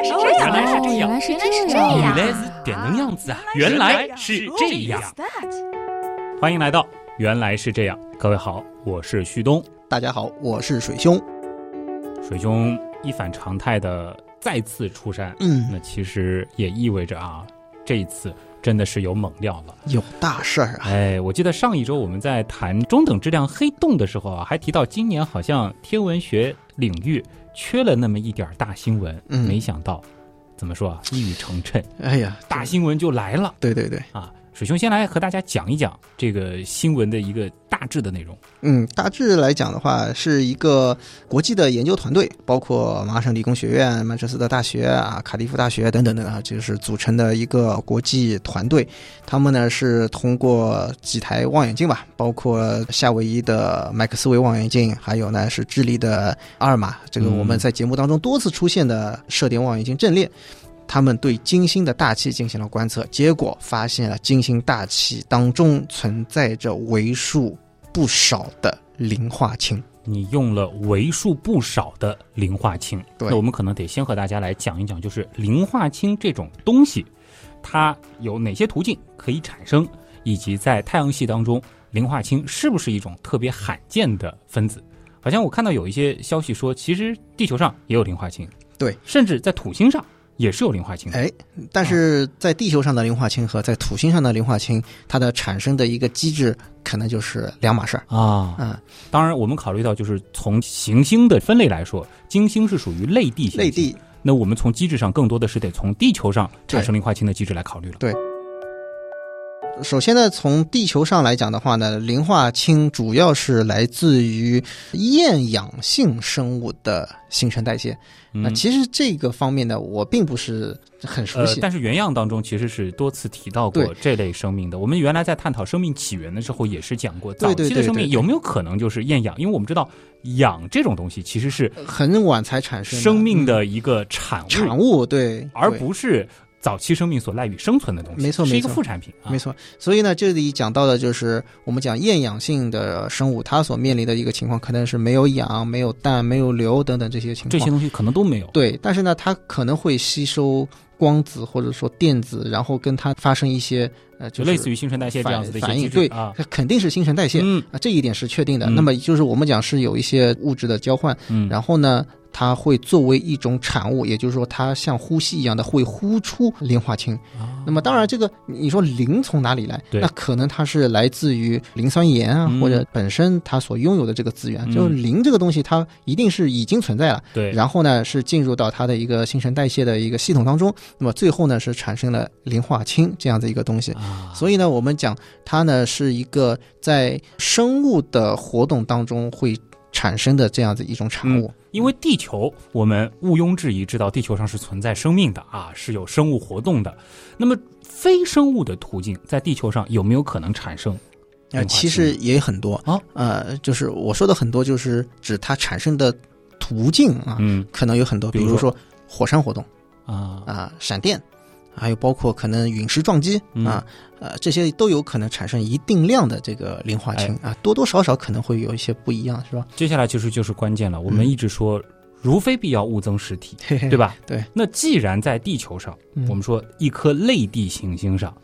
来是这样，原来是这样，原来是这样，原来是点能样子啊！原来是这样。欢迎来到《原来是这样》，各位好，我是旭东，大家好，我是水兄。水兄一反常态的再次出山，嗯，那其实也意味着啊，这一次真的是有猛料了，有大事儿啊！哎，我记得上一周我们在谈中等质量黑洞的时候啊，还提到今年好像天文学领域。缺了那么一点大新闻，嗯没想到，怎么说啊？一语成谶，哎呀，大新闻就来了。对对对，啊。水兄先来和大家讲一讲这个新闻的一个大致的内容。嗯，大致来讲的话，是一个国际的研究团队，包括麻省理工学院、曼彻斯特大学啊、卡迪夫大学等等等啊，就是组成的一个国际团队。他们呢是通过几台望远镜吧，包括夏威夷的麦克斯韦望远镜，还有呢是智利的阿尔玛，这个我们在节目当中多次出现的射电望远镜阵列。他们对金星的大气进行了观测，结果发现了金星大气当中存在着为数不少的磷化氢。你用了为数不少的磷化氢，那我们可能得先和大家来讲一讲，就是磷化氢这种东西，它有哪些途径可以产生，以及在太阳系当中，磷化氢是不是一种特别罕见的分子？好像我看到有一些消息说，其实地球上也有磷化氢，对，甚至在土星上。也是有磷化氢，哎，但是在地球上的磷化氢和在土星上的磷化氢，它的产生的一个机制可能就是两码事儿啊。嗯，当然，我们考虑到就是从行星的分类来说，金星是属于类地行星，类地。那我们从机制上更多的是得从地球上产生磷化氢的机制来考虑了。对。首先呢，从地球上来讲的话呢，磷化氢主要是来自于厌氧性生物的新陈代谢。那其实这个方面呢，我并不是很熟悉。但是原样当中其实是多次提到过这类生命的。我们原来在探讨生命起源的时候也是讲过，早期的生命有没有可能就是厌氧？因为我们知道氧这种东西其实是很晚才产生生命的一个产物，产物对，而不是。早期生命所赖以生存的东西，没错，是一个副产品，没错。所以呢，这里讲到的就是我们讲厌氧性的生物，它所面临的一个情况，可能是没有氧、没有氮、没有硫等等这些情况。这些东西可能都没有。对，但是呢，它可能会吸收光子或者说电子，然后跟它发生一些呃，就类似于新陈代谢这样子的反应。对啊，肯定是新陈代谢。嗯啊，这一点是确定的。那么就是我们讲是有一些物质的交换，嗯，然后呢。它会作为一种产物，也就是说，它像呼吸一样的会呼出磷化氢。那么，当然，这个你说磷从哪里来？那可能它是来自于磷酸盐啊，或者本身它所拥有的这个资源。就是磷这个东西，它一定是已经存在了。对。然后呢，是进入到它的一个新陈代谢的一个系统当中。那么最后呢，是产生了磷化氢这样的一个东西。所以呢，我们讲它呢是一个在生物的活动当中会。产生的这样的一种产物，因为地球，我们毋庸置疑知道地球上是存在生命的啊，是有生物活动的。那么非生物的途径，在地球上有没有可能产生？啊，其实也很多啊，呃，就是我说的很多，就是指它产生的途径啊，嗯，可能有很多，比如说火山活动啊啊，闪电。还有包括可能陨石撞击啊，呃，这些都有可能产生一定量的这个磷化氢啊，多多少少可能会有一些不一样，是吧？接下来就是就是关键了，我们一直说，如非必要勿增实体，对吧？对。那既然在地球上，我们说一颗类地行星上，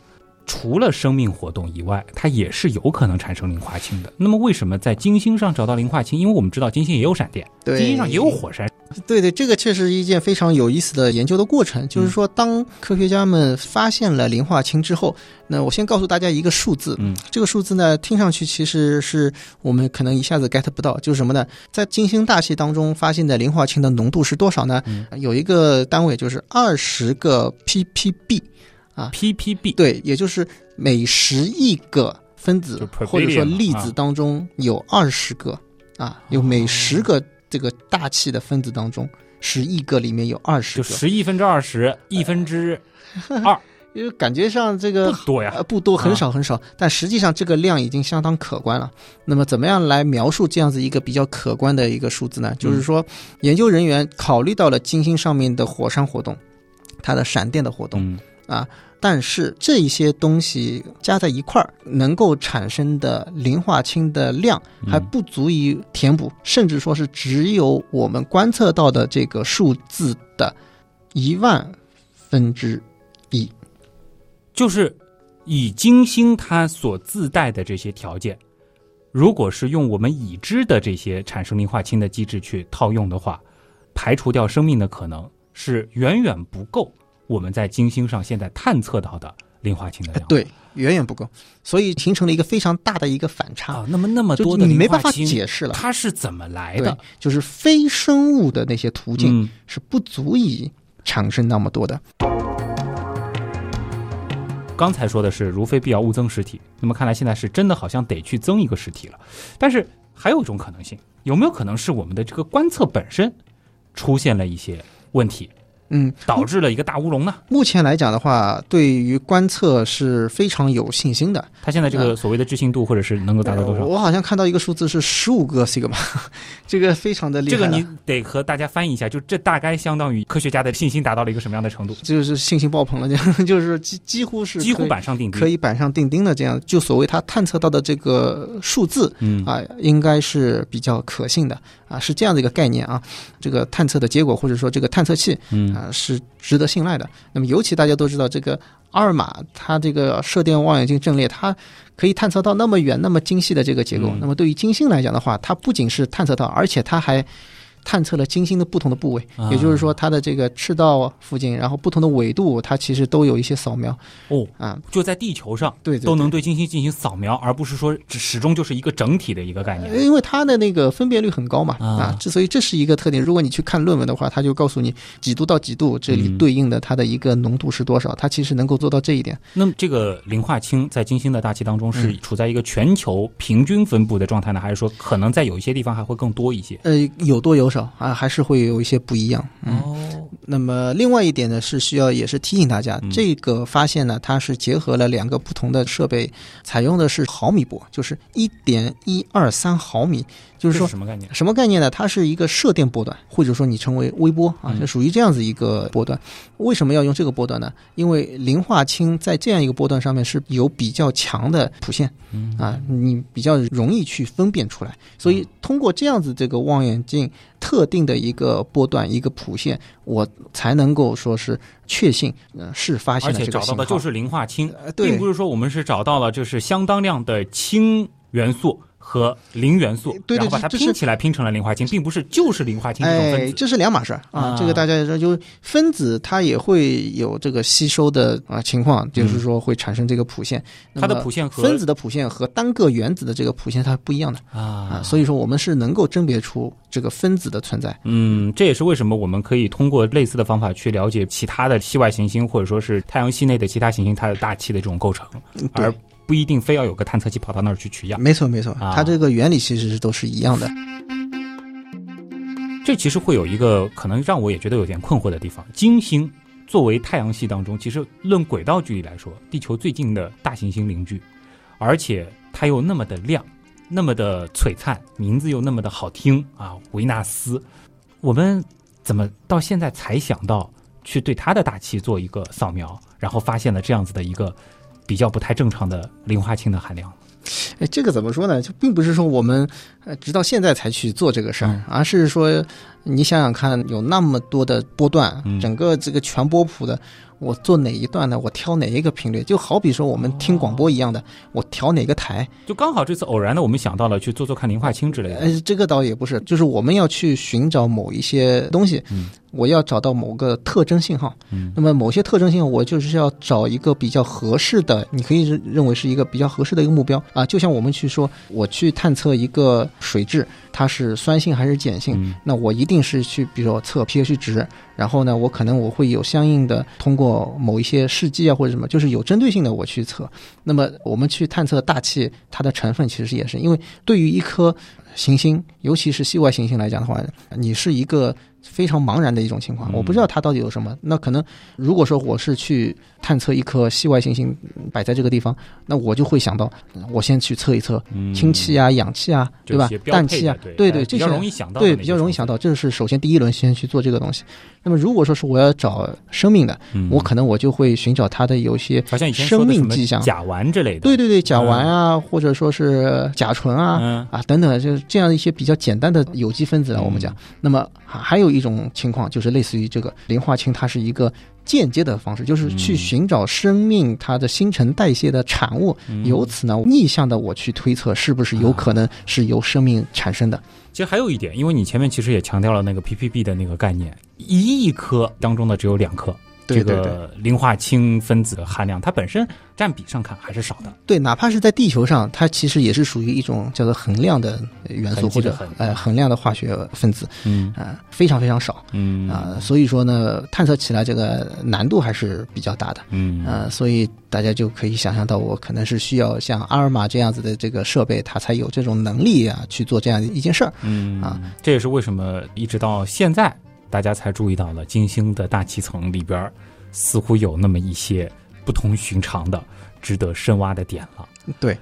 除了生命活动以外，它也是有可能产生磷化氢的。那么为什么在金星上找到磷化氢？因为我们知道金星也有闪电，金星上也有火山。对对，这个确实一件非常有意思的研究的过程。就是说，当科学家们发现了磷化氢之后，那我先告诉大家一个数字。嗯，这个数字呢，听上去其实是我们可能一下子 get 不到，就是什么呢？在金星大气当中发现的磷化氢的浓度是多少呢？有一个单位就是二十个 ppb 啊，ppb 对，也就是每十亿个分子或者说粒子当中有二十个啊，有每十个。这个大气的分子当中，十亿个里面有二十个，十亿分之二十，亿分之二，因为感觉上这个不多呀，不多，很少很少，但实际上这个量已经相当可观了。那么，怎么样来描述这样子一个比较可观的一个数字呢？就是说，研究人员考虑到了金星上面的火山活动，它的闪电的活动啊。但是这些东西加在一块儿，能够产生的磷化氢的量还不足以填补，甚至说是只有我们观测到的这个数字的一万分之一。就是以金星它所自带的这些条件，如果是用我们已知的这些产生磷化氢的机制去套用的话，排除掉生命的可能是远远不够。我们在金星上现在探测到的磷化氢的量，对，远远不够，所以形成了一个非常大的一个反差。啊，那么那么多的你没办法解释了，它是怎么来的？，就是非生物的那些途径嗯，是不足以产生那么多的。刚才说的是如非必要勿增实体，那么看来现在是真的好像得去增一个实体了。但是还有一种可能性，有没有可能是我们的这个观测本身出现了一些问题，嗯，导致了一个大乌龙呢？目前来讲的话，对于观测是非常有信心的。它现在这个所谓的置信度，或者是能够达到多少？呃我好像看到一个数字是十五个 sigma，这个非常的厉害。这个你得和大家翻译一下，就这大概相当于科学家的信心达到了一个什么样的程度？就是信心爆棚了，就就是几几乎是几乎板上钉钉。可以板上钉钉的这样，就所谓他探测到的这个数字嗯啊，应该是比较可信的啊，是这样的一个概念啊。这个探测的结果或者说这个探测器嗯啊是值得信赖的。那么尤其大家都知道，这个阿尔玛它这个射电望远镜阵列，它可以探测到那么远、那么精细的这个结构。嗯那么对于金星来讲的话，它不仅是探测到，而且它还探测了金星的不同的部位，啊也就是说它的这个赤道附近，然后不同的纬度，它其实都有一些扫描哦，啊。就在地球上对对都能对金星进行扫描，而不是说只始终就是一个整体的一个概念。因为它的那个分辨率很高嘛，啊啊，之所以这是一个特点。如果你去看论文的话，它就告诉你几度到几度，这里嗯对应的它的一个浓度是多少，它其实能够做到这一点。那么这个磷化氢在金星的大气当中是嗯处在一个全球平均分布的状态呢，还是说可能在有一些地方还会更多一些？呃，有多有少啊，还是会有一些不一样。嗯，哦，那么另外一点呢，是需要也是提醒大家，嗯这个发现呢，它是结合了两个不同的设备，采用的是毫米波，就是一点一二三毫米，就这是是说什么概念？什么概念呢？它是一个射电波段，或者说你称为微波啊，嗯就属于这样子一个波段。为什么要用这个波段呢？因为磷化氢在这样一个波段上面是有比较强的谱线嗯啊，你比较容易去分辨出来。所以通过这样子这个望远镜特定的一个波段一个谱线，我才能够说是确信呃是发现了这个信号。找到的就是磷化氢，并不是说我们是找到了就是相当量的氢元素和磷元素，对对然后把它拼起来拼成了磷化氢，并不是就是磷化氢这种哎，分子。这是两码事儿啊啊！这个大家也知道，就是分子它也会有这个吸收的啊情况，就是说会产生这个谱线。嗯它的谱线和分子的谱线和单个原子的这个谱线它不一样的啊啊，所以说我们是能够甄别出这个分子的存在。嗯，这也是为什么我们可以通过类似的方法去了解其他的系外行星或者说是太阳系内的其他行星它的大气的这种构成，而对，不一定非要有个探测器跑到那儿去取样。没错没错，啊它这个原理其实是都是一样的。这其实会有一个可能让我也觉得有点困惑的地方：金星作为太阳系当中，其实论轨道距离来说，地球最近的大行星邻居，而且它又那么的亮，那么的璀璨，名字又那么的好听啊，维纳斯。我们怎么到现在才想到去对它的大气做一个扫描，然后发现了这样子的一个比较不太正常的磷化氢的含量？哎，这个怎么说呢？就并不是说我们呃直到现在才去做这个事儿，嗯而是说你想想看，有那么多的波段，嗯整个这个全波谱的，我做哪一段呢？我挑哪一个频率？就好比说我们听广播一样的，我调哪个台？就刚好这次偶然的，我们想到了去做做看磷化氢之类的。呃，这个倒也不是，就是我们要去寻找某一些东西，嗯我要找到某个特征信号。嗯那么某些特征信号，我就是要找一个比较合适的，你可以认认为是一个比较合适的一个目标啊。就像我们去说，我去探测一个水质，它是酸性还是碱性，嗯那我一定是去，比如说测 pH 值，然后呢，我可能我会有相应的通过某一些试剂啊或者什么，就是有针对性的我去测。那么我们去探测大气它的成分，其实也是因为对于一颗行星，尤其是系外行星来讲的话，你是一个非常茫然的一种情况，嗯我不知道它到底有什么。那可能如果说我是去探测一颗系外行星摆在这个地方，那我就会想到，我先去测一测嗯氢气啊、氧气啊，对吧氮气啊，对对对，这些比较容易想到对比较容易想到，这是首先第一轮先去做这个东西。那么如果说是我要找生命的，嗯我可能我就会寻找它的有一些生命迹象。甲烷之类的，对对对，甲烷啊，或者说是甲醇啊、嗯啊等等，就是这样一些比较简单的有机分子我们讲。那么还还有一种情况，就是类似于这个磷化氢，它是一个间接的方式，就是去嗯寻找生命它的新陈代谢的产物，嗯由此呢逆向的我去推测是不是有可能是由生命产生的。其实还有一点，因为你前面其实也强调了那个 ppb 的那个概念，一亿颗当中呢只有两颗。这个磷化氢分子的含量，它本身占比上看还是少的。对，哪怕是在地球上，它其实也是属于一种叫做恒量的元素或者呃恒量的化学分子，嗯。啊、非常非常少。嗯。啊、所以说呢，探测起来这个难度还是比较大的。嗯。呃，所以大家就可以想象到，我可能是需要像阿尔玛这样子的这个设备，它才有这种能力啊，去做这样一件事儿。嗯啊，这也是为什么一直到现在，大家才注意到了金星的大气层里边儿似乎有那么一些不同寻常的、值得深挖的点了。对。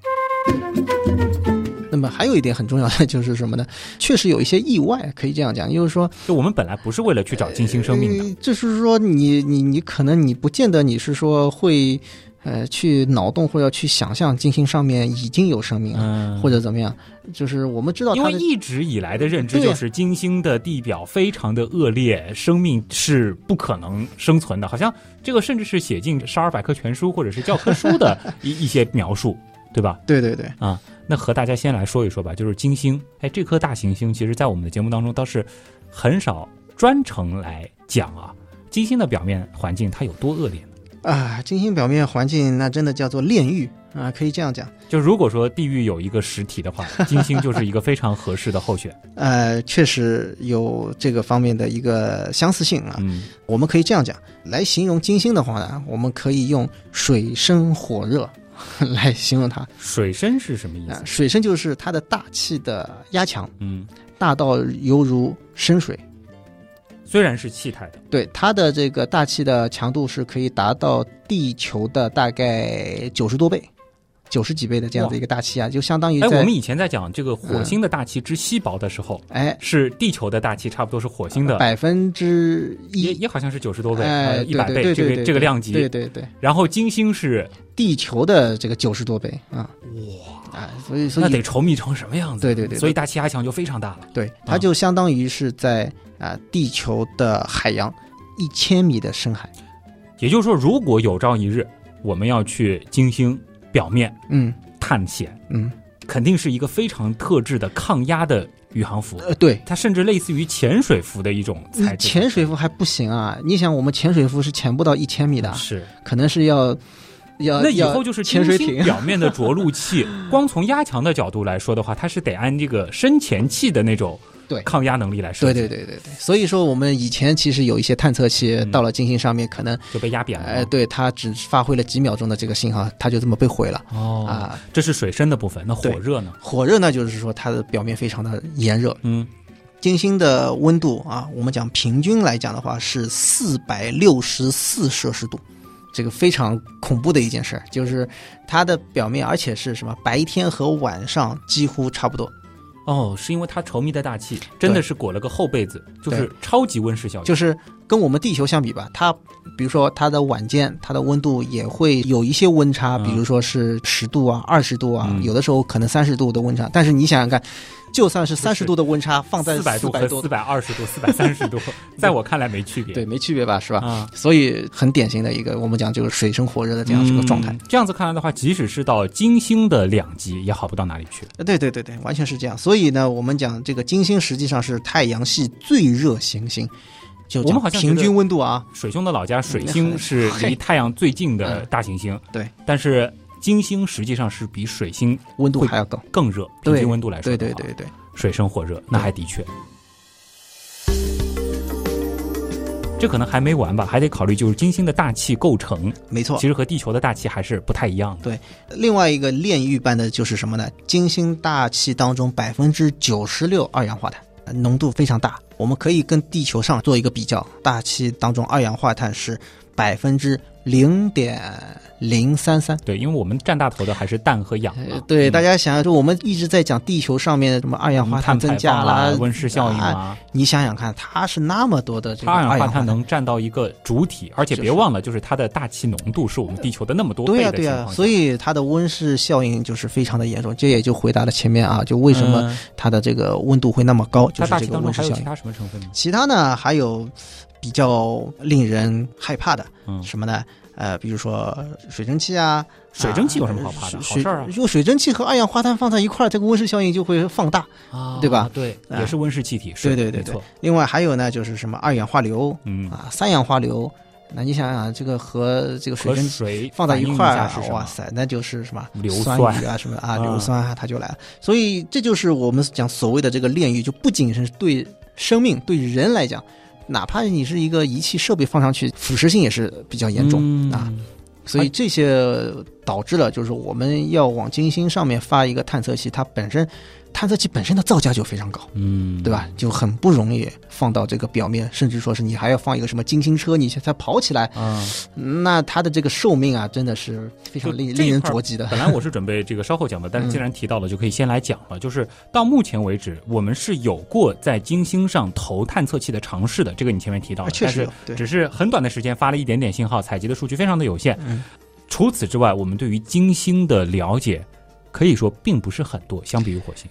那么还有一点很重要的就是什么呢？确实有一些意外，可以这样讲，就是说，就我们本来不是为了去找金星生命的，呃就是说你你你可能你不见得你是说会呃去脑洞或者去想象金星上面已经有生命了，嗯，或者怎么样，就是我们知道因为一直以来的认知就是金星的地表非常的恶劣，生命是不可能生存的，好像这个甚至是写进《少儿百科全书》或者是教科书的 一一些描述，对吧？对对对，啊那和大家先来说一说吧，就是金星，哎，这颗大行星，其实在我们的节目当中倒是很少专程来讲啊。金星的表面环境它有多恶劣呢？啊，金星表面环境那真的叫做炼狱啊，可以这样讲。就如果说地狱有一个实体的话，金星就是一个非常合适的候选。呃，确实有这个方面的一个相似性啊。嗯我们可以这样讲，来形容金星的话呢，我们可以用水深火热来形容它。水深是什么意啊思？，水深就是它的大气的压强嗯，大到犹如深水。虽然是气态的，对它的这个大气的强度是可以达到地球的大概九十多倍，九十几倍的这样的一个大气压，就相当于哎，我们以前在讲这个火星的大气之稀薄的时候，哎。是地球的大气差不多是火星的，百分之一，也也好像是九十多倍，哎，一百倍，这个这个量级。对对对，然后金星是地球的这个九十多倍啊，哇，啊，所以所以那得稠密成什么样子？对对对对。所以大气压强就非常大了。对，它就相当于是在啊、地球的海洋一千米的深海，也就是说，如果有朝一日我们要去金星表面嗯探险，嗯，肯定是一个非常特制的抗压的宇航服，呃，对。它甚至类似于潜水服的一种材质。潜水服还不行啊！你想，我们潜水服是潜不到一千米的，是，可能是要要那以后就是潜水艇表面的着陆器，光从压强的角度来说的话，它是得按这个深潜器的那种对抗压能力来说对计，对对对对，所以说我们以前其实有一些探测器嗯到了金星上面，可能就被压扁了。哎，对它只发挥了几秒钟的这个信号，它就这么被毁了哦，啊。这是水深的部分，那火热呢？火热呢，就是说它的表面非常的炎热。嗯，金星的温度啊，我们讲平均来讲的话是四百六十四摄氏度，这个非常恐怖的一件事儿，就是它的表面，而且是什么白天和晚上几乎差不多。哦，是因为它稠密的大气真的是裹了个厚被子，就是超级温室效应。就是跟我们地球相比吧，它比如说它的晚间，它的温度也会有一些温差，嗯比如说是十度啊、二十度啊，嗯有的时候可能三十度的温差。但是你想想看，就算是三十度的温差放在四百度和四，百二十度、四百三十度，在我看来没区别。对，没区别吧，是吧？啊，所以很典型的一个我们讲就是水深火热的这样一个状态。嗯这样子看来的话，即使是到金星的两极，也好不到哪里去。呃对对对对，完全是这样。所以呢，我们讲这个金星实际上是太阳系最热行星，就我们好像平均温度啊，水兄的老家水星是离太阳最近的大行星，嗯对，但是金星实际上是比水星温度还要高。更热，平对均温度来说对，对对对，水深火热，那还的确。这可能还没完吧，还得考虑就是金星的大气构成，没错其。实和地球的大气还是不太一样的。对另外一个炼狱般的就是什么呢？金星大气当中百分之九十六二氧化碳，呃浓度非常大。我们可以跟地球上做一个比较，大气当中二氧化碳是百分之零点零三三。对，因为我们占大头的还是氮和氧嘛。对，嗯大家想想，就我们一直在讲地球上面的什么二氧化碳增加啦啊、温室效应啊啊，你想想看，它是那么多的这个二氧化碳能占到一个主体，而且别忘了，就是它的大气浓度是我们地球的那么多对呀、对呀。所以它的温室效应就是非常的严重。这也就回答了前面啊，就为什么嗯它的这个温度会那么高，就是这个温室效应。其他什么成分呢？其他呢，还有比较令人害怕的嗯，什么呢？呃，比如说水蒸气啊，水蒸气有啊什么好怕的？好水事儿啊用水蒸气和二氧化碳放在一块儿，这个温室效应就会放大。啊对吧对，啊也是温室气体，是对对对对，另外还有呢，就是什么二氧化硫嗯，啊、三氧化硫。那你想想，这个和这个水蒸水放在一块儿哇塞，那就是什么硫酸酸雨啊，什么啊，啊硫酸啊，它就来了。所以这就是我们讲所谓的这个炼狱，就不仅是对生命、对人来讲，哪怕你是一个仪器设备放上去，腐蚀性也是比较严重、嗯啊。所以这些导致了，就是我们要往金星上面发一个探测器，它本身探测器本身的造价就非常高。嗯，对吧？？就很不容易放到这个表面，甚至说是你还要放一个什么金星车，你才跑起来，啊，那它的这个寿命啊，真的是非常就令令人着急的。本来我是准备这个稍后讲的，但是既然提到了，就可以先来讲了。就是到目前为止，我们是有过在金星上投探测器的尝试的，这个你前面提到确实有但是对只是很短的时间发了一点点信号，采集的数据非常的有限。嗯除此之外，我们对于金星的了解可以说并不是很多，相比于火星。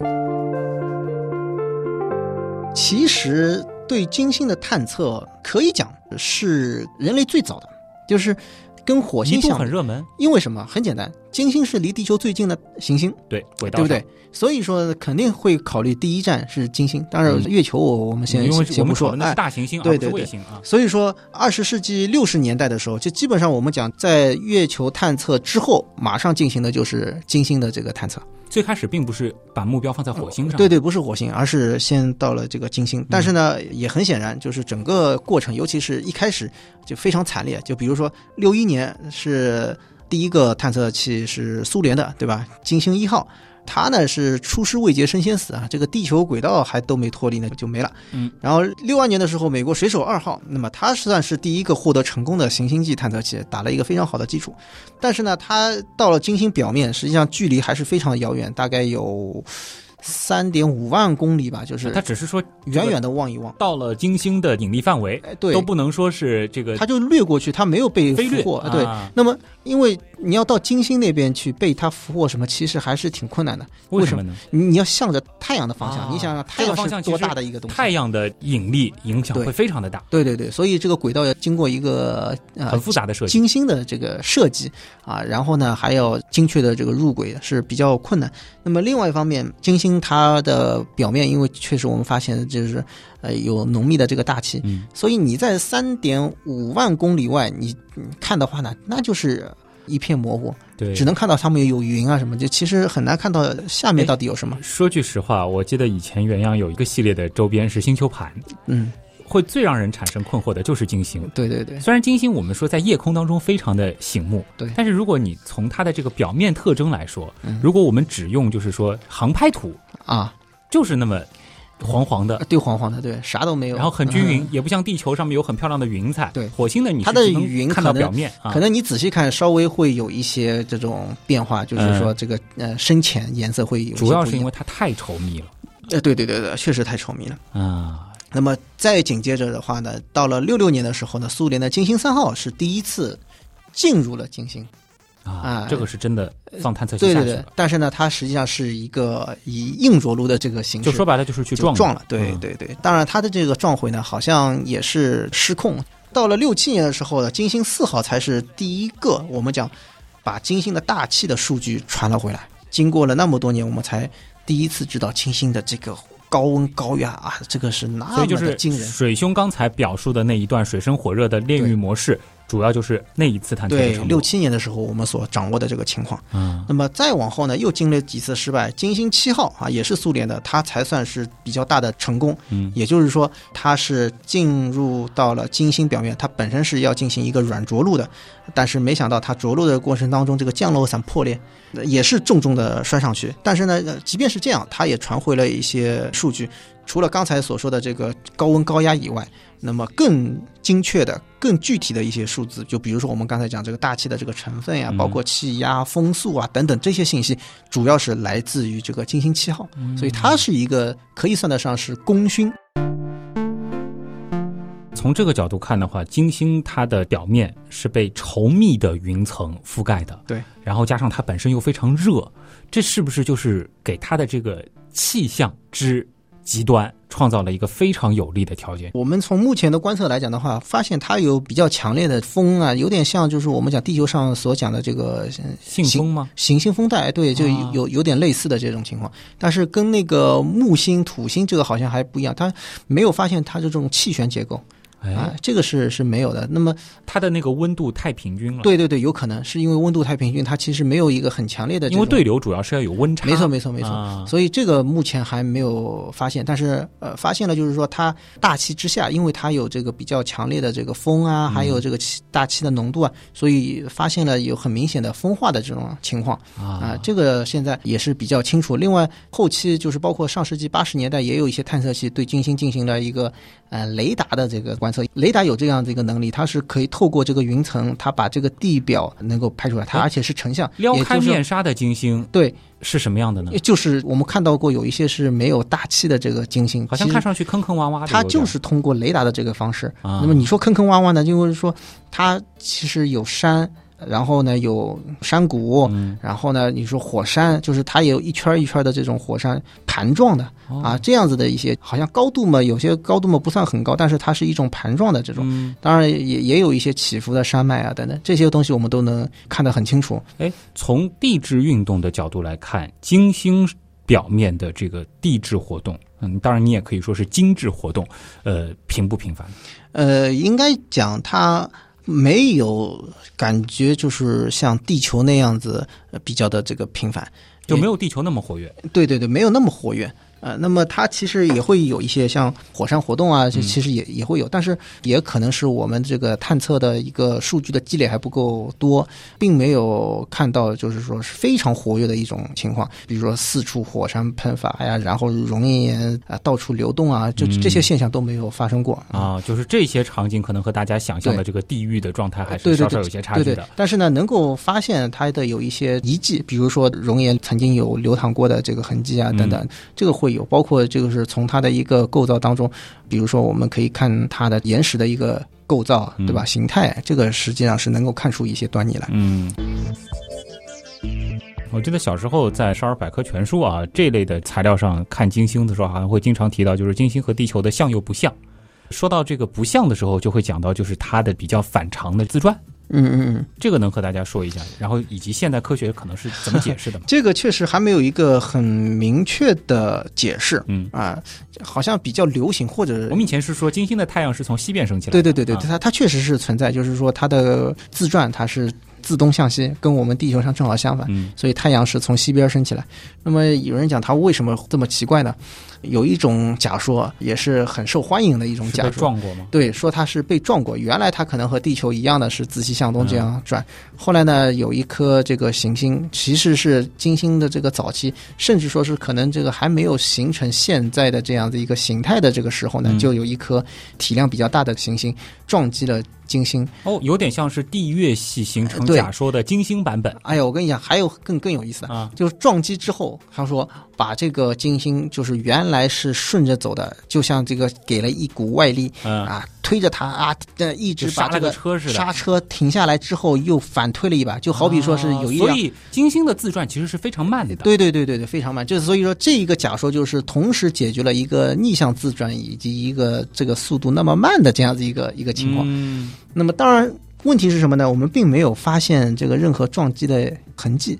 其实对金星的探测可以讲是人类最早的，就是跟火星相比。很热门，因为什么？很简单，金星是离地球最近的行星，对，轨道？对不对？所以说肯定会考虑第一站是金星。当然，嗯月球我我们先因为先不说我们讨论，的是哎，大行星，对对对卫星啊。所以说，二十世纪六十年代的时候，就基本上我们讲，在月球探测之后，马上进行的就是金星的这个探测。最开始并不是把目标放在火星上，对对，不是火星，而是先到了这个金星。但是呢，嗯也很显然，就是整个过程，尤其是一开始就非常惨烈。就比如说六一年是第一个探测器是苏联的，对吧？金星一号。它呢是出师未捷身先死啊，这个地球轨道还都没脱离呢就没了。嗯，然后六二年的时候，美国水手二号，那么它算是第一个获得成功的行星际探测器，打了一个非常好的基础。但是呢，它到了金星表面，实际上距离还是非常的遥远，大概有三点五万公里吧，就是它只是说远远的望一望。到了金星的引力范围，哎，对都，不能说是这个它就掠过去，它没有被飞掠。对，啊那么因为你要到金星那边去被它俘获什么，其实还是挺困难的。为什么呢？你你要向着太阳的方向，啊你想想太阳是多大的一个东西？太阳的引力影响会非常的大，对对对，所以这个轨道要经过一个呃很复杂的设计。金星的这个设计啊，然后呢还要精确的这个入轨是比较困难。那么另外一方面，金星它的表面，因为确实我们发现就是呃有浓密的这个大气，嗯，所以你在三点五万公里外，你你看的话呢，那就是一片模糊，对，只能看到上面有云啊什么，就其实很难看到下面到底有什么。说句实话，我记得以前原样有一个系列的周边是星球盘，嗯，会最让人产生困惑的就是金星。对对对，虽然金星我们说在夜空当中非常的醒目，对。但是如果你从它的这个表面特征来说，嗯。如果我们只用就是说航拍图，啊，就是那么黄黄的，对黄黄的，对啥都没有，然后很均匀嗯，也不像地球上面有很漂亮的云彩。对火星的你的云看到云可能表面啊，可能你仔细看，稍微会有一些这种变化，就是说这个呃深浅颜色会有主要是因为它太稠密了呃对对对对，确实太稠密了。啊。那么再紧接着的话呢，到了六六年的时候呢，苏联的金星三号是第一次进入了金星。啊啊，这个是真的放探测器对对对下去了，，但是呢，它实际上是一个以硬着陆的这个形式，就说白了就是去撞就撞了。对嗯对对，当然它的这个撞毁呢，好像也是失控。到了六七年的时候呢，金星四号才是第一个我们讲把金星的大气的数据传了回来。经过了那么多年，我们才第一次知道金星的这个高温高压啊，这个是那么所以就是的惊人。水兄刚才表述的那一段水深火热的炼狱模式，主要就是那一次探测的对，六七年的时候我们所掌握的这个情况。嗯那么再往后呢，又经历了几次失败，金星七号啊，也是苏联的，它才算是比较大的成功。嗯也就是说，它是进入到了金星表面，它本身是要进行一个软着陆的，但是没想到它着陆的过程当中，这个降落伞破裂，呃也是重重的摔上去。但是呢，呃即便是这样，它也传回了一些数据，除了刚才所说的这个高温高压以外，那么更精确的、更具体的一些数字，就比如说我们刚才讲这个大气的这个成分呀，嗯。包括气压、风速啊等等这些信息，主要是来自于这个金星七号，所以它是一个可以算得上是功勋。从这个角度看的话，金星它的表面是被稠密的云层覆盖的，对，然后加上它本身又非常热，这是不是就是给它的这个气象之极端创造了一个非常有利的条件？我们从目前的观测来讲的话，发现它有比较强烈的风啊，有点像就是我们讲地球上所讲的这个行星风吗？行星风带，对，就啊有有点类似的这种情况，但是跟那个木星、土星这个好像还不一样，它没有发现它这种气旋结构啊哎，，这个是是没有的。那么，它的那个温度太平均了。，对对对，有可能是因为温度太平均，它其实没有一个很强烈的，因为对流主要是要有温差。没错没错没错，啊所以这个目前还没有发现，但是呃，发现了就是说它大气之下，因为它有这个比较强烈的这个风啊，还有这个气大气的浓度啊，所以发现了有很明显的风化的这种情况。啊、啊，这个现在也是比较清楚。另外，后期就是包括上世纪八十年代，也有一些探测器对金星进行了一个呃雷达的这个观测。雷达有这样的一个能力，它是可以透过这个云层，它把这个地表能够拍出来，它哎而且是成像，撩开面纱的金星对，是什么样的呢？就是我们看到过有一些是没有大气的这个金星，好像看上去坑坑洼洼的。它就是通过雷达的这个方式。啊那么你说坑坑洼洼呢，就是说它其实有山，然后呢有山谷，嗯然后呢你说火山，就是它也有一圈一圈的这种火山盘状的哦啊，这样子的一些，好像高度嘛，有些高度嘛不算很高，但是它是一种盘状的这种。嗯，当然也也有一些起伏的山脉啊等等，这些东西我们都能看得很清楚。哎，从地质运动的角度来看，金星表面的这个地质活动，嗯，当然你也可以说是精致活动，呃，频不频繁？呃，应该讲它没有感觉就是像地球那样子呃比较的这个频繁，就没有地球那么活跃。对对对，没有那么活跃。呃，那么它其实也会有一些像火山活动啊，这其实也也会有，但是也可能是我们这个探测的一个数据的积累还不够多，并没有看到就是说是非常活跃的一种情况，比如说四处火山喷发呀，然后熔岩啊到处流动啊，就嗯。这些现象都没有发生过。啊，就是这些场景可能和大家想象的这个地狱的状态还是稍稍有些差对对距的。，但是呢，能够发现它的有一些遗迹，比如说熔岩曾经有流淌过的这个痕迹啊，等等，这个会有。包括这个是从它的一个构造当中，比如说我们可以看它的岩石的一个构造，对吧？形态，这个实际上是能够看出一些端倪来。嗯。我记得小时候在《少儿百科全书》啊这类的材料上看金星的时候，好像会经常提到，就是金星和地球的像又不像。说到这个不像的时候，就会讲到就是它的比较反常的自转。嗯嗯嗯，这个能和大家说一下，然后以及现代科学可能是怎么解释的吗？这个确实还没有一个很明确的解释嗯，啊，好像比较流行，或者我们以前是说金星的太阳是从西边升起来的，对对对对，啊它它确实是存在，就是说它的自转它是自东向西，跟我们地球上正好相反。嗯所以太阳是从西边升起来。那么有人讲它为什么这么奇怪呢？有一种假说也是很受欢迎的一种假说。撞过吗？对，说它是被撞过。原来它可能和地球一样的是自西向东这样转，后来呢，有一颗这个行星，其实是金星的这个早期，甚至说是可能这个还没有形成现在的这样的一个形态的这个时候呢，嗯就有一颗体量比较大的行星撞击了金星。哦，有点像是地月系形成对假说的金星版本哎呀，我跟你讲，还有更更有意思的，啊。就是撞击之后，他说把这个金星就是原来是顺着走的，就像这个给了一股外力嗯，啊，推着它啊，呃，一直把这个车似的。刹车停下来之后又反推了一把，就好比说是有一辆。哦所以金星的自转其实是非常慢的。对对对对对，非常慢。就是所以说，这一个假说就是同时解决了一个逆向自转以及一个这个速度那么慢的这样子一个一个情况。嗯，那么当然，问题是什么呢？我们并没有发现这个任何撞击的痕迹。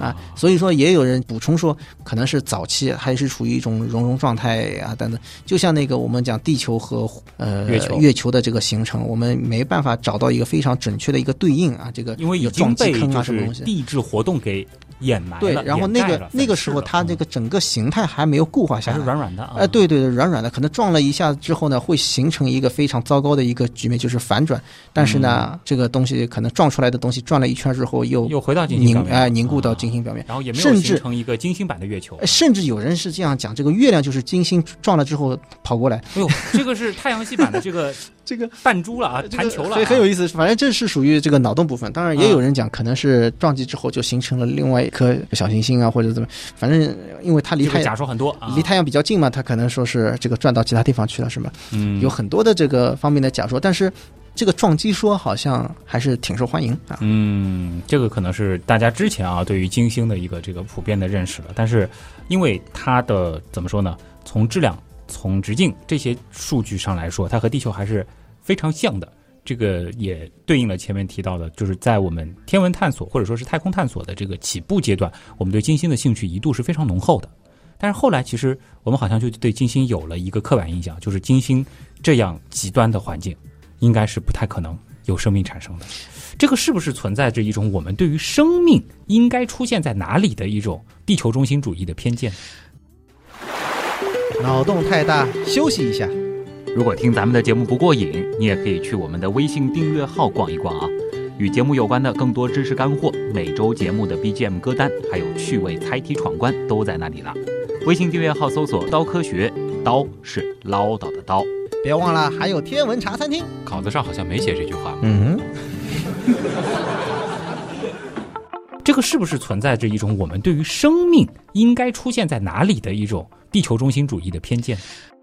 啊啊，，所以说也有人补充说，可能是早期还是处于一种熔融状态啊等等，就像那个我们讲地球和呃月球月球的这个形成，我们没办法找到一个非常准确的一个对应啊，这个因为已有经被坑就是啊什么东西。地质活动给掩埋了。对，然后那个那个时候，它这个个整个形态还没有固化下还是。软软的啊。哎，对对对，软软的，可能撞了一下之后呢，会形成一个非常糟糕的一个局面，就是反转。但是呢，这个东西可能撞出来的东西转了一圈之后又又回到凝哎凝固到啊金星表面。然后也没有形成一个金星版的月球呃。甚至有人是这样讲，这个月亮就是金星撞了之后跑过来，哎呦，这个是太阳系版的这个 这个弹珠了啊，弹球了啊，所以很有意思。反正这是属于这个脑洞部分。当然，也有人讲可能是撞击之后就形成了另外一颗小行星啊，或者怎么，反正因为它离太阳假说很多啊，离太阳比较近嘛，它可能说是这个转到其他地方去了，是吗？嗯有很多的这个方面的假说，但是这个撞击说好像还是挺受欢迎啊。嗯，这个可能是大家之前啊对于金星的一个这个普遍的认识了，但是因为它的怎么说呢？从质量、从直径这些数据上来说，它和地球还是非常像的。这个也对应了前面提到的，就是在我们天文探索或者说是太空探索的这个起步阶段，我们对金星的兴趣一度是非常浓厚的。但是后来，其实我们好像就对金星有了一个刻板印象，就是金星这样极端的环境，应该是不太可能有生命产生的。这个是不是存在着一种我们对于生命应该出现在哪里的一种地球中心主义的偏见？脑洞太大，休息一下。如果听咱们的节目不过瘾，你也可以去我们的微信订阅号逛一逛啊。与节目有关的更多知识干货，每周节目的 BGM 歌单，还有趣味猜题闯关都在那里了。微信订阅号搜索“刀科学”，刀是唠叨的刀。别忘了还有天文茶餐厅。稿子上好像没写这句话。嗯，这个是不是存在着一种我们对于生命应该出现在哪里的一种地球中心主义的偏见？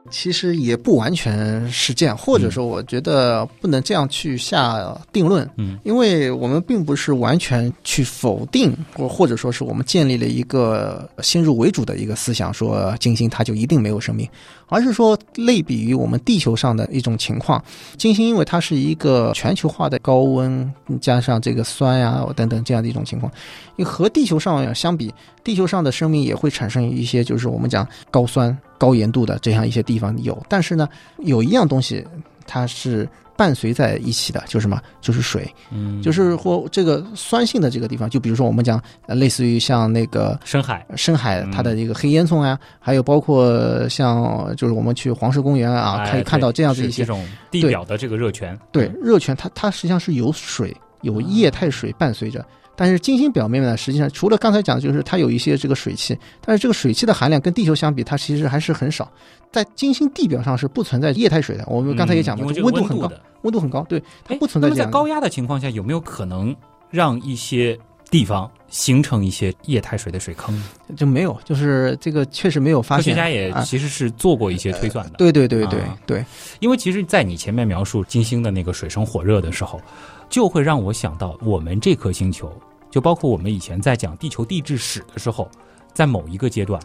其实也不完全是这样，或者说，我觉得不能这样去下定论。嗯，因为我们并不是完全去否定，或或者说是我们建立了一个先入为主的一个思想，说金星它就一定没有生命，而是说类比于我们地球上的一种情况，金星因为它是一个全球化的高温加上这个酸呀、等等这样的一种情况，因为和地球上相比，地球上的生命也会产生一些就是我们讲高酸、高盐度的这样一些地方有，但是呢，有一样东西它是伴随在一起的，就是什么？就是水。嗯就是或这个酸性的这个地方，就比如说我们讲，呃，类似于像那个深海。深海嗯它的这个黑烟囱啊，还有包括像就是我们去黄石公园啊，哎可以看到这样子一些这种地表的这个热泉。对热泉，它它实际上是有水有液态水伴随着。但是金星表面呢，实际上除了刚才讲的，就是它有一些这个水汽，但是这个水汽的含量跟地球相比，它其实还是很少。在金星地表上是不存在液态水的。我们刚才也讲了，嗯因为这个温度很高，温度很高，对，它哎不存在。那么在高压的情况下，有没有可能让一些地方形成一些液态水的水坑？就没有，就是这个确实没有发现。科学家也啊其实是做过一些推算的。对对对对啊对，因为其实，在你前面描述金星的那个水深火热的时候，就会让我想到我们这颗星球，就包括我们以前在讲地球地质史的时候，在某一个阶段，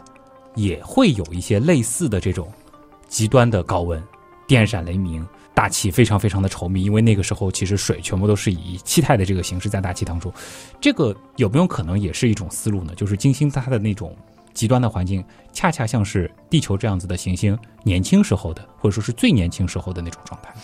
也会有一些类似的这种极端的高温、电闪雷鸣。大气非常非常的稠密，因为那个时候其实水全部都是以气态的这个形式在大气当中。这个有没有可能也是一种思路呢？就是金星它的那种极端的环境，恰恰像是地球这样子的行星年轻时候的，或者说是最年轻时候的那种状态。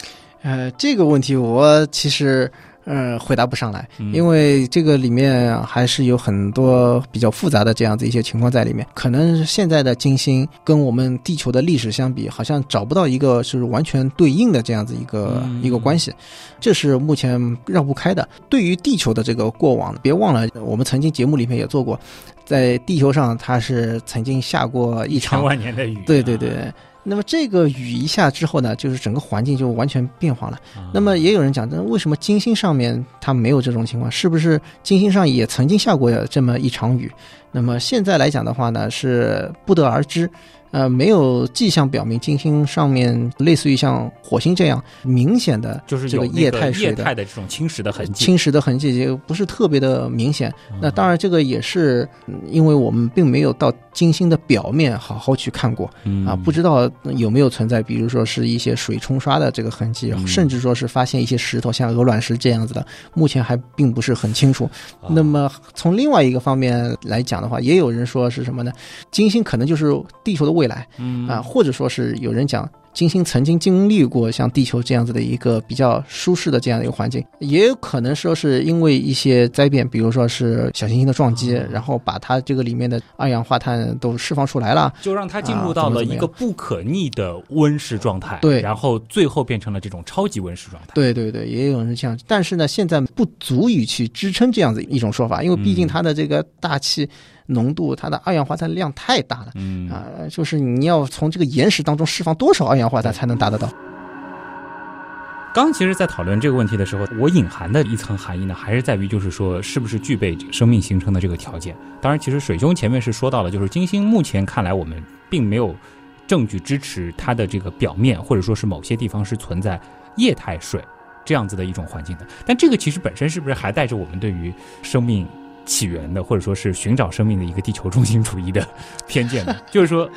呃，这个问题我其实呃回答不上来，嗯因为这个里面还是有很多比较复杂的这样子一些情况在里面。可能现在的金星跟我们地球的历史相比，好像找不到一个是完全对应的这样子一个、嗯一个关系，这是目前绕不开的。对于地球的这个过往，别忘了我们曾经节目里面也做过，在地球上它是曾经下过一场千万年的雨、对对对。那么这个雨一下之后呢，就是整个环境就完全变化了。啊那么也有人讲，那为什么金星上面它没有这种情况？是不是金星上也曾经下过这么一场雨？那么现在来讲的话呢，是不得而知。呃，没有迹象表明金星上面类似于像火星这样明显的就是有这个液态水的液态的这种侵蚀的痕迹。侵蚀的痕迹，也不是特别的明显。嗯那当然，这个也是嗯因为我们并没有到金星的表面好好去看过。嗯啊，不知道有没有存在，比如说是一些水冲刷的这个痕迹，嗯甚至说是发现一些石头，像鹅卵石这样子的，目前还并不是很清楚。啊那么从另外一个方面来讲的话，也有人说是什么呢？金星可能就是地球的未来。嗯。啊，或者说是有人讲金星曾经经历过像地球这样子的一个比较舒适的这样的一个环境，也有可能说是因为一些灾变，比如说是小行星的撞击，然后把它这个里面的二氧化碳都释放出来了，就让它进入到了一个不可逆的温室状态。对，然后最后变成了这种超级温室状态。对对对，也有人这样，但是呢，现在不足以去支撑这样子一种说法，因为毕竟它的这个大气。浓度，它的二氧化碳量太大了，嗯啊，就是你要从这个岩石当中释放多少二氧化它才能达得到？刚其实，在讨论这个问题的时候，我隐含的一层含义呢，还是在于就是说，是不是具备生命形成的这个条件？当然，其实水兄前面是说到了，就是金星目前看来，我们并没有证据支持它的这个表面，或者说是某些地方是存在液态水这样子的一种环境的。但这个其实本身是不是还带着我们对于生命？起源的，或者说是寻找生命的一个地球中心主义的偏见呢？就是说，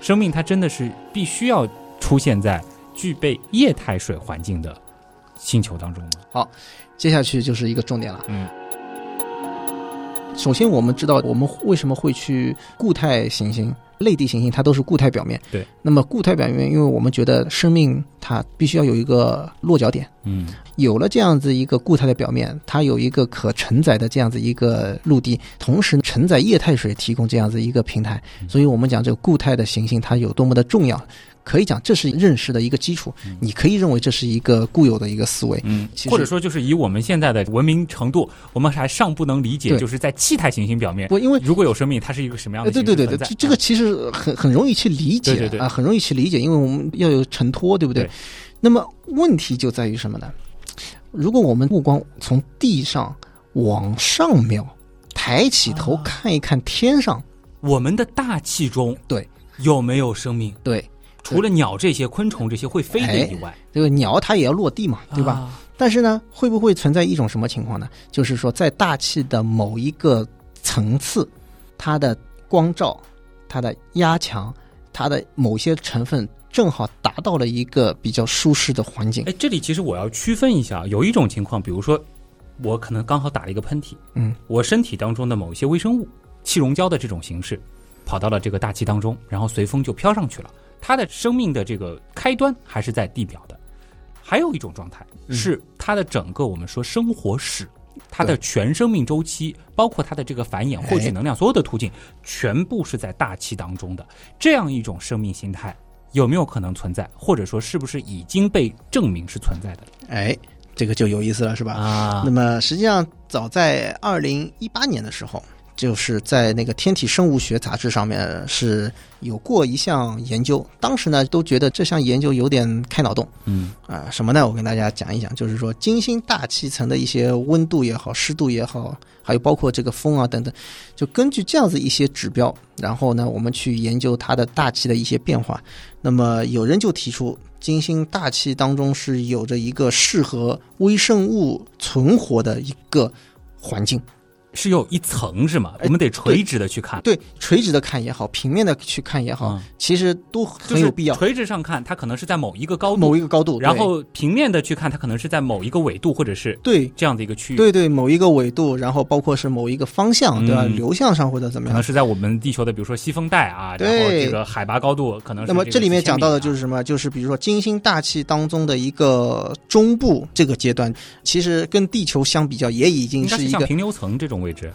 生命它真的是必须要出现在具备液态水环境的星球当中吗？好，接下去就是一个重点了。嗯，首先我们知道我们为什么会去固态行星。类地行星它都是固态表面，对。那么固态表面，因为我们觉得生命它必须要有一个落脚点，嗯，有了这样子一个固态的表面，它有一个可承载的这样子一个陆地，同时承载液态水提供这样子一个平台，所以我们讲这个固态的行星它有多么的重要。可以讲，这是认识的一个基础。你可以认为这是一个固有的一个思维，嗯，或者说就是以我们现在的文明程度，我们还尚不能理解，就是在气态行星表面，不，因为如果有生命，它是一个什么样的？对对对对，这个其实很很容易去理解啊，很容易去理解，因为我们要有承托，对不对？那么问题就在于什么呢？如果我们目光从地上往上瞄，抬起头看一看天上，我们的大气中对有没有生命？对。除了鸟这些昆虫这些会飞的以外，这个鸟它也要落地嘛，对吧？但是呢，会不会存在一种什么情况呢？就是说，在大气的某一个层次，它的光照、它的压强、它的某些成分正好达到了一个比较舒适的环境。哎，这里其实我要区分一下，有一种情况，比如说我可能刚好打了一个喷嚏，嗯，我身体当中的某一些微生物气溶胶的这种形式，跑到了这个大气当中，然后随风就飘上去了。它的生命的这个开端还是在地表的，还有一种状态是它的整个我们说生活史，它的全生命周期，包括它的这个繁衍、获取能量所有的途径，全部是在大气当中的。这样一种生命形态有没有可能存在，或者说是不是已经被证明是存在的？哎，这个就有意思了，是吧？啊，那么实际上早在二零一八年的时候。就是在那个《天体生物学》杂志上面是有过一项研究，当时呢都觉得这项研究有点开脑洞，嗯啊什么呢？我跟大家讲一讲，就是说金星大气层的一些温度也好、湿度也好，还有包括这个风啊等等，就根据这样子一些指标，然后呢我们去研究它的大气的一些变化。那么有人就提出，金星大气当中是有着一个适合微生物存活的一个环境。是有一层是吗？我们得垂直的去看，对，垂直的看也好，平面的去看也好，其实都很有必要。垂直上看，它可能是在某一个高度，某一个高度，然后平面的去看，它可能是在某一个纬度，或者是对这样的一个区域。对对，某一个纬度，然后包括是某一个方向，对吧？流向上或者怎么样？可能是在我们地球的，比如说西风带啊，然后这个海拔高度可能。那么这里面讲到的就是什么？就是比如说金星大气当中的一个中部这个阶段，其实跟地球相比较，也已经是一个平流层这种位置。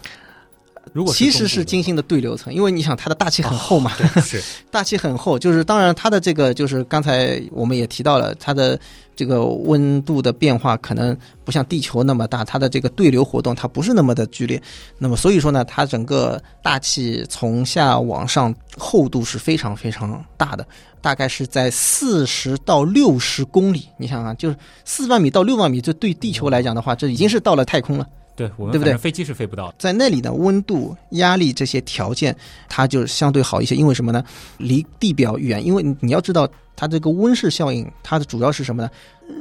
如果其实是金星的对流层，因为你想它的大气很厚嘛，是 大气很厚，就是当然它的这个就是刚才我们也提到了，它的这个温度的变化可能不像地球那么大，它的这个对流活动它不是那么的剧烈，那么所以说呢，它整个大气从下往上厚度是非常非常大的，大概是在四十到六十公里，你想啊，就是四万米到六万米，这对地球来讲的话，这已经是到了太空了。对，我们对不对？飞机是飞不到的。在那里的，温度、压力这些条件，它就相对好一些。因为什么呢？离地表远。因为你要知道，它这个温室效应，它的主要是什么呢？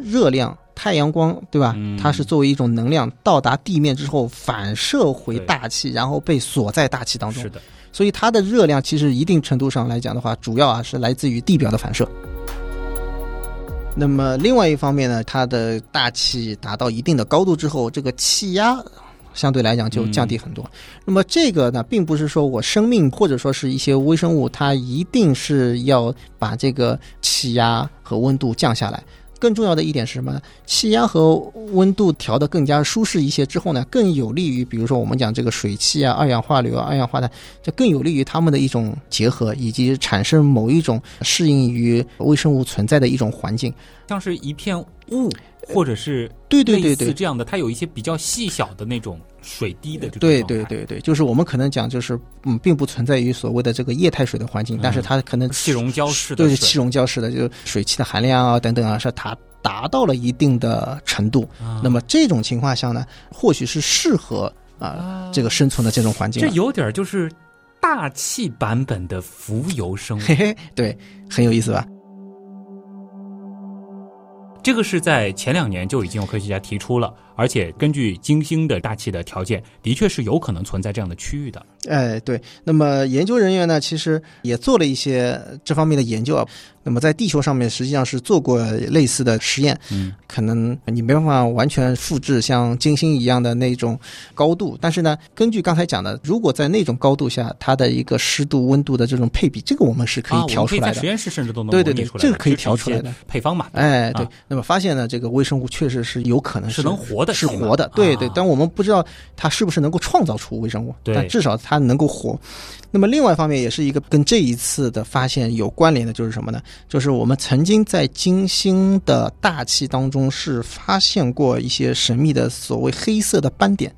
热量、太阳光，对吧？它是作为一种能量到达地面之后反射回大气，然后被锁在大气当中。是的。所以它的热量其实一定程度上来讲的话，主要啊是来自于地表的反射。那么另外一方面呢，它的大气达到一定的高度之后，这个气压相对来讲就降低很多。那么这个呢，并不是说我生命或者说是一些微生物，它一定是要把这个气压和温度降下来。更重要的一点是什么呢？气压和温度调得更加舒适一些之后呢，更有利于，比如说我们讲这个水汽啊、二氧化硫、二氧化碳，这更有利于它们的一种结合，以及产生某一种适应于微生物存在的一种环境，像是一片雾，或者是对对对对这样的，它有一些比较细小的那种。水滴的这种对对对对，就是我们可能讲就是嗯，并不存在于所谓的这个液态水的环境，但是它可能气溶胶式的，对气溶胶式的，就水汽的含量啊等等啊，是它达到了一定的程度。那么这种情况下呢，或许是适合啊这个生存的这种环境。这有点就是大气版本的浮游生物，嘿嘿，对，很有意思吧？这个是在前两年就已经有科学家提出了。而且根据金星的大气的条件，的确是有可能存在这样的区域的。哎，对。那么研究人员呢，其实也做了一些这方面的研究啊。那么在地球上面，实际上是做过类似的实验。嗯，可能你没办法完全复制像金星一样的那种高度，但是呢，根据刚才讲的，如果在那种高度下，它的一个湿度、温度的这种配比，这个我们是可以调出来的。实验室甚至都能对对对，这个可以调出来的配方嘛？哎，对。那么发现呢，这个微生物确实是有可能是能活的，是活的。对对，但我们不知道它是不是能够创造出微生物，但至少它能够活。那么另外一方面，也是一个跟这一次的发现有关联的，就是什么呢？就是我们曾经在金星的大气当中是发现过一些神秘的所谓黑色的斑点，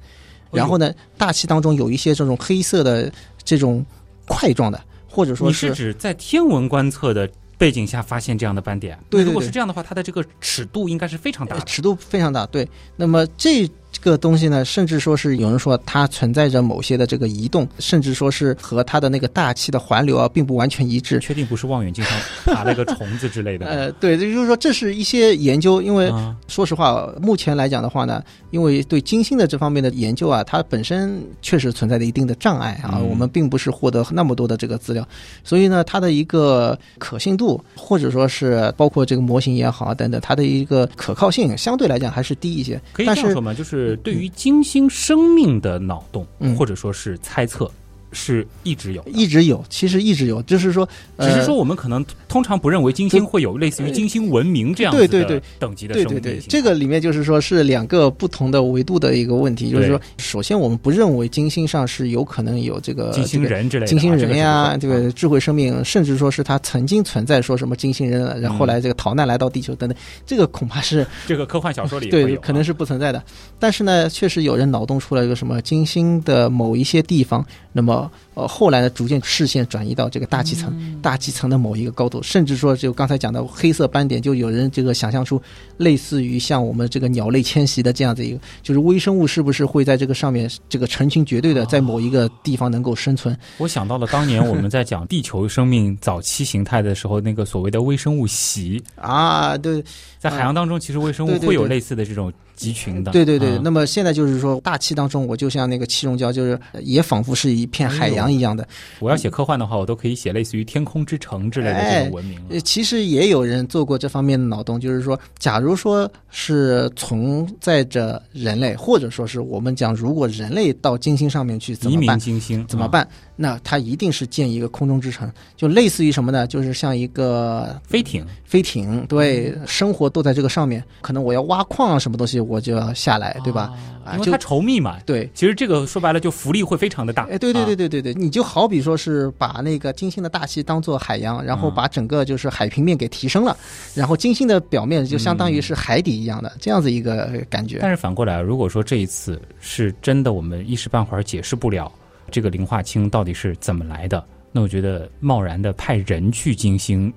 然后呢，大气当中有一些这种黑色的这种块状的，或者说是指在天文观测的。背景下发现这样的斑点，对，如果是这样的话，它的这个尺度应该是非常大，尺度非常大。对，那么这。这个东西呢，甚至说是有人说它存在着某些的这个移动，甚至说是和它的那个大气的环流啊，并不完全一致。确定不是望远镜上爬了个虫子之类的？呃，对，也就是说这是一些研究。因为说实话，目前来讲的话呢，因为对金星的这方面的研究啊，它本身确实存在着一定的障碍啊，我们并不是获得那么多的这个资料，所以呢，它的一个可信度，或者说是包括这个模型也好等等，它的一个可靠性相对来讲还是低一些。可以这样说吗？就是。对于金星生命的脑洞，或者说是猜测。是一直有，一直有，其实一直有，就是说，只是说我们可能通常不认为金星会有类似于金星文明这样对对对。等级的生物。对。对对，这个里面就是说是两个不同的维度的一个问题，就是说，首先我们不认为金星上是有可能有这个金星人之类的金星人呀，这个智慧生命，甚至说是它曾经存在，说什么金星人，然后后来这个逃难来到地球等等，这个恐怕是 这个科幻小说里对可能是不存在的。但是呢，确实有人脑洞出来一个什么金星的某一些地方，那么。呃，后来呢，逐渐视线转移到这个大气层，大气层的某一个高度，甚至说就刚才讲的黑色斑点，就有人这个想象出类似于像我们这个鸟类迁徙的这样子一个，就是微生物是不是会在这个上面这个成群结队的在某一个地方能够生存？我想到了当年我们在讲地球生命早期形态的时候，那个所谓的微生物席啊，对，在海洋当中，其实微生物会有类似的这种。集群的，对对对。那么现在就是说，大气当中，我就像那个气溶胶，就是也仿佛是一片海洋一样的。我要写科幻的话，我都可以写类似于天空之城之类的这种文明。呃，其实也有人做过这方面的脑洞，就是说，假如说是存在着人类，或者说是我们讲，如果人类到金星上面去怎么办？金星怎么办？那它一定是建一个空中之城，就类似于什么呢？就是像一个飞艇，飞艇对，生活都在这个上面。可能我要挖矿啊，什么东西我就要下来，对吧？因为它稠密嘛。对，其实这个说白了就浮力会非常的大。哎，对对对对对对，你就好比说是把那个金星的大气当做海洋，然后把整个就是海平面给提升了，然后金星的表面就相当于是海底一样的这样子一个感觉。但是反过来，如果说这一次是真的，我们一时半会儿解释不了。这个磷化氢到底是怎么来的？那我觉得贸然的派人去金星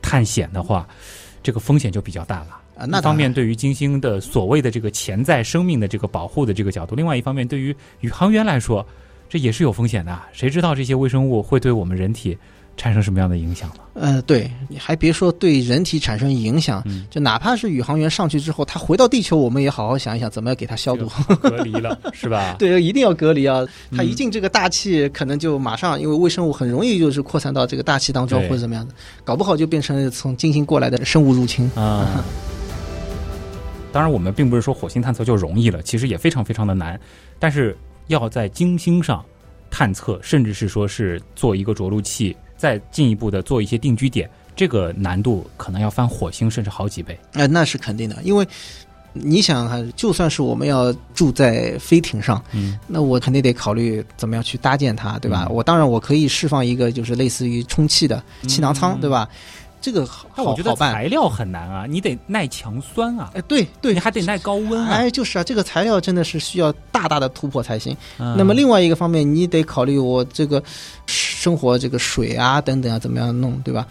探险的话，这个风险就比较大了。啊，那方面对于金星的所谓的这个潜在生命的这个保护的这个角度，另外一方面对于宇航员来说，这也是有风险的。谁知道这些微生物会对我们人体？产生什么样的影响吗？呃，对，你还别说对人体产生影响，就哪怕是宇航员上去之后，他回到地球，我们也好好想一想，怎么样给他消毒、隔离了，是吧？对，一定要隔离啊！他一进这个大气，可能就马上，因为微生物很容易就是扩散到这个大气当中，或者怎么样的，搞不好就变成从金星过来的生物入侵啊。当然，我们并不是说火星探测就容易了，其实也非常非常的难。但是要在金星上探测，甚至是说是做一个着陆器，再进一步的做一些定居点，这个难度可能要翻火星甚至好几倍。哎、那是肯定的，因为你想哈，就算是我们要住在飞艇上，嗯，那我肯定得考虑怎么样去搭建它，对吧？嗯我当然我可以释放一个就是类似于充气的气囊舱，嗯对吧？这个好但我觉得好。材料很难啊，你得耐强酸啊，哎，对对你，还得耐高温啊。哎，就是啊，这个材料真的是需要大大的突破才行。嗯那么另外一个方面，你得考虑我这个生活这个水啊等等啊怎么样弄，对吧？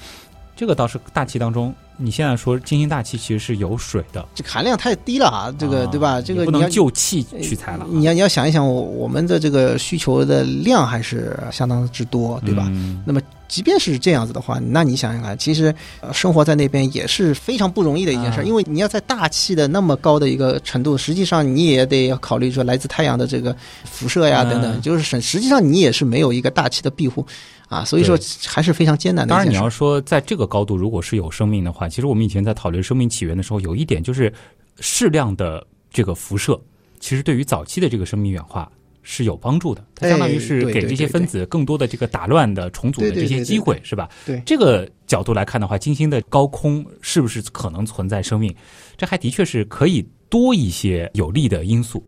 这个倒是大气当中，你现在说金星大气其实是有水的，这个含量太低了啊，这个、啊对吧？这个不能就气取材了啊，你要你要想一想，我我们的这个需求的量还是相当之多，对吧？嗯那么即便是这样子的话，那你想想看，其实、呃、生活在那边也是非常不容易的一件事，啊。因为你要在大气的那么高的一个程度，实际上你也得要考虑说来自太阳的这个辐射呀、嗯等等，就是实实际上你也是没有一个大气的庇护啊，所以说还是非常艰难的当然。你要说在这个高度，如果是有生命的话，其实我们以前在讨论生命起源的时候，有一点就是适量的这个辐射，其实对于早期的这个生命演化是有帮助的。它相当于是给这些分子更多的这个打乱的、重组的这些机会，是吧？对这个角度来看的话，金星的高空是不是可能存在生命？这还的确是可以多一些有利的因素。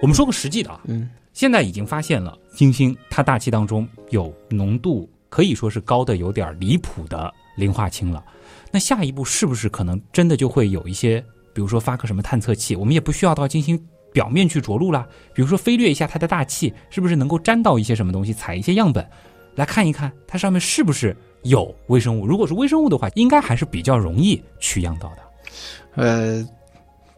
我们说个实际的啊，嗯，现在已经发现了金星它大气当中有浓度可以说是高的有点离谱的磷化氢了。那下一步是不是可能真的就会有一些，比如说发个什么探测器，我们也不需要到金星表面去着陆啦，比如说飞掠一下它的大气，是不是能够沾到一些什么东西，采一些样本，来看一看它上面是不是有微生物？如果是微生物的话，应该还是比较容易取样到的。呃，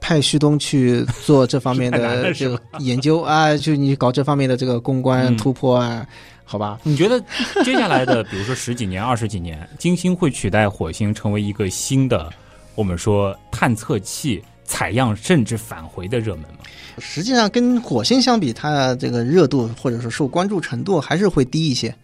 派旭东去做这方面的这个研究啊，就你搞这方面的这个公关嗯突破啊，好吧？你觉得接下来的，比如说十几年、二十几年，金星会取代火星成为一个新的，我们说探测器采样甚至返回的热门吗？实际上跟火星相比，它这个热度或者说受关注程度还是会低一些。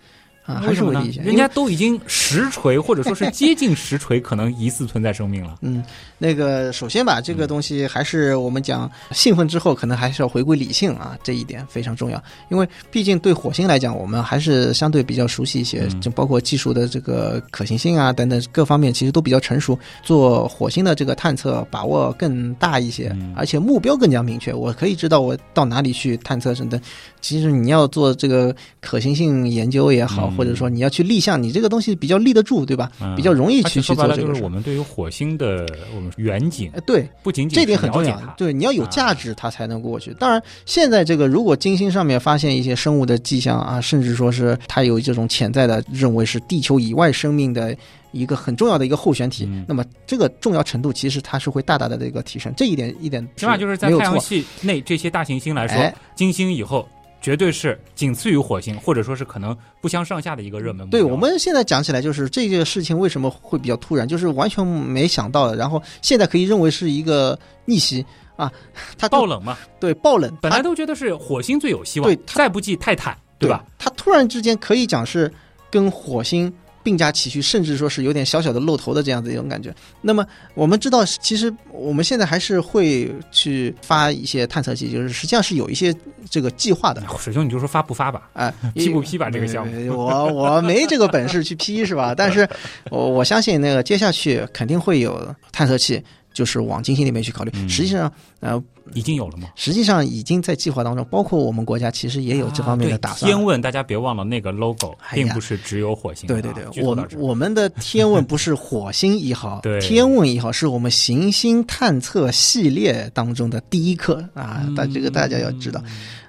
啊，还是会低一些。？人家都已经实锤，或者说是接近实锤，可能疑似存在生命了。嗯，那个首先吧，这个东西还是我们讲兴奋之后，可能还是要回归理性啊，这一点非常重要。因为毕竟对火星来讲，我们还是相对比较熟悉一些，嗯就包括技术的这个可行性啊等等各方面，其实都比较成熟。做火星的这个探测把握更大一些，嗯而且目标更加明确。我可以知道我到哪里去探测等等。其实你要做这个可行性研究也好，嗯或者说你要去立项，你这个东西比较立得住，对吧？嗯比较容易去去做这个事儿。就是我们对于火星的我们远景哎，，对，不仅仅这点很重要。对，你要有价值，它才能过去。当然，现在这个如果金星上面发现一些生物的迹象啊，甚至说是它有这种潜在的认为是地球以外生命的一个很重要的一个候选体，嗯那么这个重要程度其实它是会大大的这个提升。这一点一点起码就是在。太阳系内这些大行星来说，哎金星以后绝对是仅次于火星，或者说是可能不相上下的一个热门。对我们现在讲起来，就是这个事情为什么会比较突然，就是完全没想到的。然后现在可以认为是一个逆袭啊，它爆冷嘛，对爆冷，本来都觉得是火星最有希望，对再不济泰坦，对吧？？它突然之间可以讲是跟火星并驾齐驱，甚至说是有点小小的露头的这样子一种感觉。那么我们知道，其实我们现在还是会去发一些探测器，就是实际上是有一些这个计划的。水兄，你就说发不发吧哎，批不批吧这个项目呃我我没这个本事去批是吧？但是我我相信那个接下去肯定会有探测器，就是往金星那边去考虑。嗯实际上，呃，已经有了吗？实际上已经在计划当中，包括我们国家其实也有这方面的打算。啊天问，大家别忘了那个 logo，并不是只有火星。对对对，我们我们的天问不是火星一号，对天问一号是我们行星探测系列当中的第一颗啊，嗯但这个大家要知道。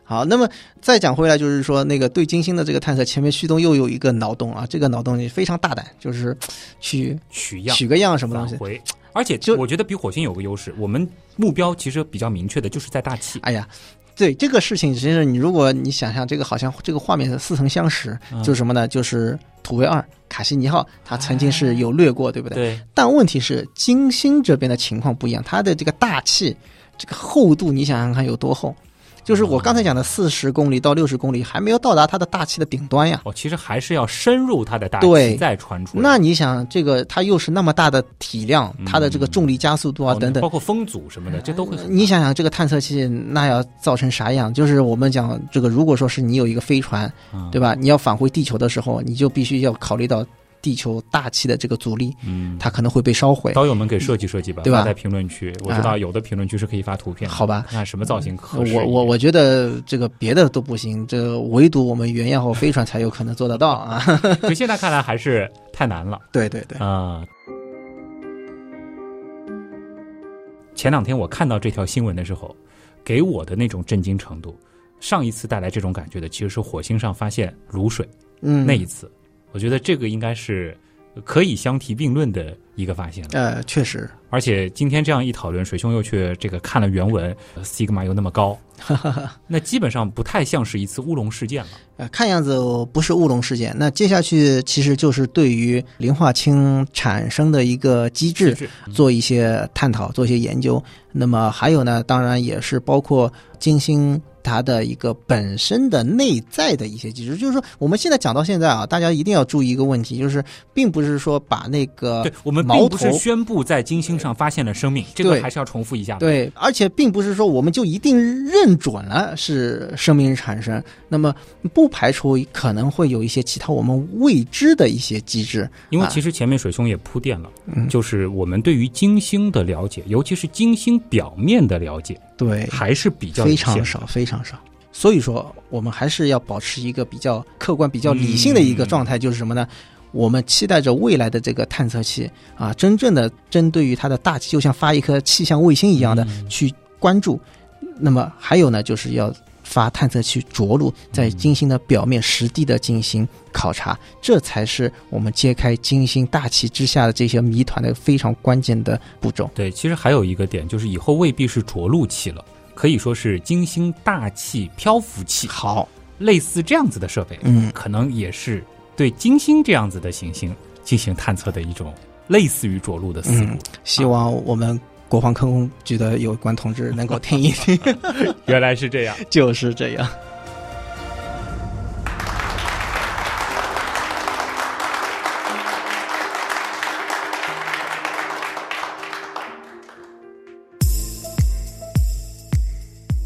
好，那么再讲回来，就是说那个对金星的这个探测，前面旭东又有一个脑洞啊，这个脑洞也非常大胆，就是去取样取个样什么东西。而且就我觉得比火星有个优势，我们目标其实比较明确的，就是在大气。哎呀，对这个事情，其实你如果你想象这个好像这个画面似曾相识，嗯就是什么呢？就是土卫二卡西尼号，它曾经是有掠过，对不对？对，但问题是，金星这边的情况不一样，它的这个大气这个厚度，你想想看有多厚？就是我刚才讲的四十公里到六十公里，还没有到达它的大气的顶端呀。哦，其实还是要深入它的大对气再传出来。那你想，这个它又是那么大的体量，它的这个重力加速度啊哦等等包，括风阻什么的，这都会很你想想这个探测器那要造成啥样？就是我们讲这个，如果说是你有一个飞船，嗯对吧？你要返回地球的时候，你就必须要考虑到地球大气的这个阻力，嗯，它可能会被烧毁。导友们给设计设计吧，对吧发在评论区。我知道有的评论区是可以发图片，好吧看看什么造型合适。我我我觉得这个别的都不行，这唯独我们原样号飞船才有可能做得到啊！就现在看来还是太难了对对对，啊。前两天我看到这条新闻的时候，给我的那种震惊程度，上一次带来这种感觉的其实是火星上发现卤水嗯，那一次，我觉得这个应该是可以相提并论的一个发现了。呃，确实，而且今天这样一讨论，水兄又去这个看了原文呃，sigma 又那么高，那基本上不太像是一次乌龙事件了。呃，看样子不是乌龙事件。那接下去其实就是对于磷化氢产生的一个机制做一些探讨，做一些研究。那么还有呢，当然也是包括金星它的一个本身的内在的一些机制。就是说，我们现在讲到现在啊，大家一定要注意一个问题，就是并不是说把那个对我们矛并不是宣布在金星上发现了生命，这个还是要重复一下的。对，而且并不是说我们就一定认准了是生命产生，那么不排除可能会有一些其他我们未知的一些机制。因为啊其实前面水兄也铺垫了，嗯就是我们对于金星的了解，尤其是金星表面的了解，对，还是比较非常少，非常少。所以说，我们还是要保持一个比较客观、比较理性的一个状态，就是什么呢？我们期待着未来的这个探测器啊，真正的针对于它的大气，就像发一颗气象卫星一样的嗯。去关注。那么还有呢，就是要发探测器着陆在金星的表面实地的进行考察，这才是我们揭开金星大气之下的这些谜团的非常关键的步骤。对，其实还有一个点，就是以后未必是着陆器了，可以说是金星大气漂浮器，好，类似这样子的设备，嗯，可能也是对金星这样子的行星进行探测的一种类似于着陆的思路。嗯希望我们国防科工局的有关同志能够听一听。原来是这样。就是这样。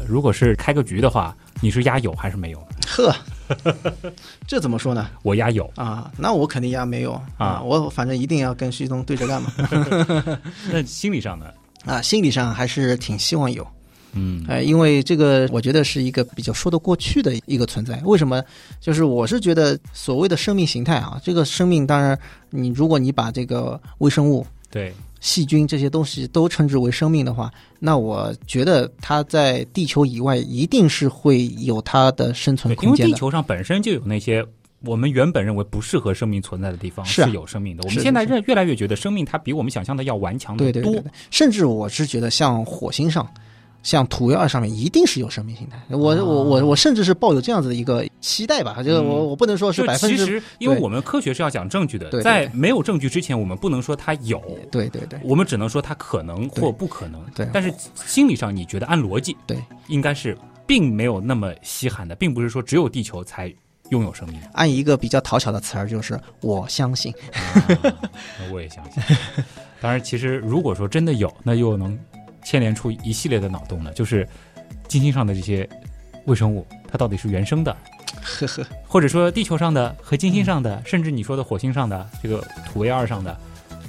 如果是开个局的话，你是压有还是没有？呵，这怎么说呢？我压有。啊，那我肯定压没有啊我反正一定要跟徐东对着干嘛。那心理上呢？啊，心理上还是挺希望有，嗯哎，因为这个我觉得是一个比较说得过去的一个存在。为什么？就是我是觉得所谓的生命形态啊，这个生命当然你如果你把这个微生物、对，细菌这些东西都称之为生命的话，那我觉得它在地球以外一定是会有它的生存，空间的。地球上本身就有那些我们原本认为不适合生命存在的地方是啊有生命的。我们现在认越来越觉得生命它比我们想象的要顽强的多。对对对对，甚至我是觉得像火星上。像土卫二上面一定是有生命形态，我啊我我我甚至是抱有这样子的一个期待吧，就是我嗯我不能说是百分之其实，因为我们科学是要讲证据的，在没有证据之前，我们不能说它有，对对对我们只能说它可能或不可能。对但是心理上，你觉得按逻辑，对，应该是并没有那么稀罕的，并不是说只有地球才拥有生命。按一个比较讨巧的词儿，就是我相信。我也相信。当然，其实如果说真的有，那又能牵连出一系列的脑洞了，就是金星上的这些微生物，它到底是原生的，呵呵，或者说地球上的和金星上的，甚至你说的火星上的这个土卫二上的，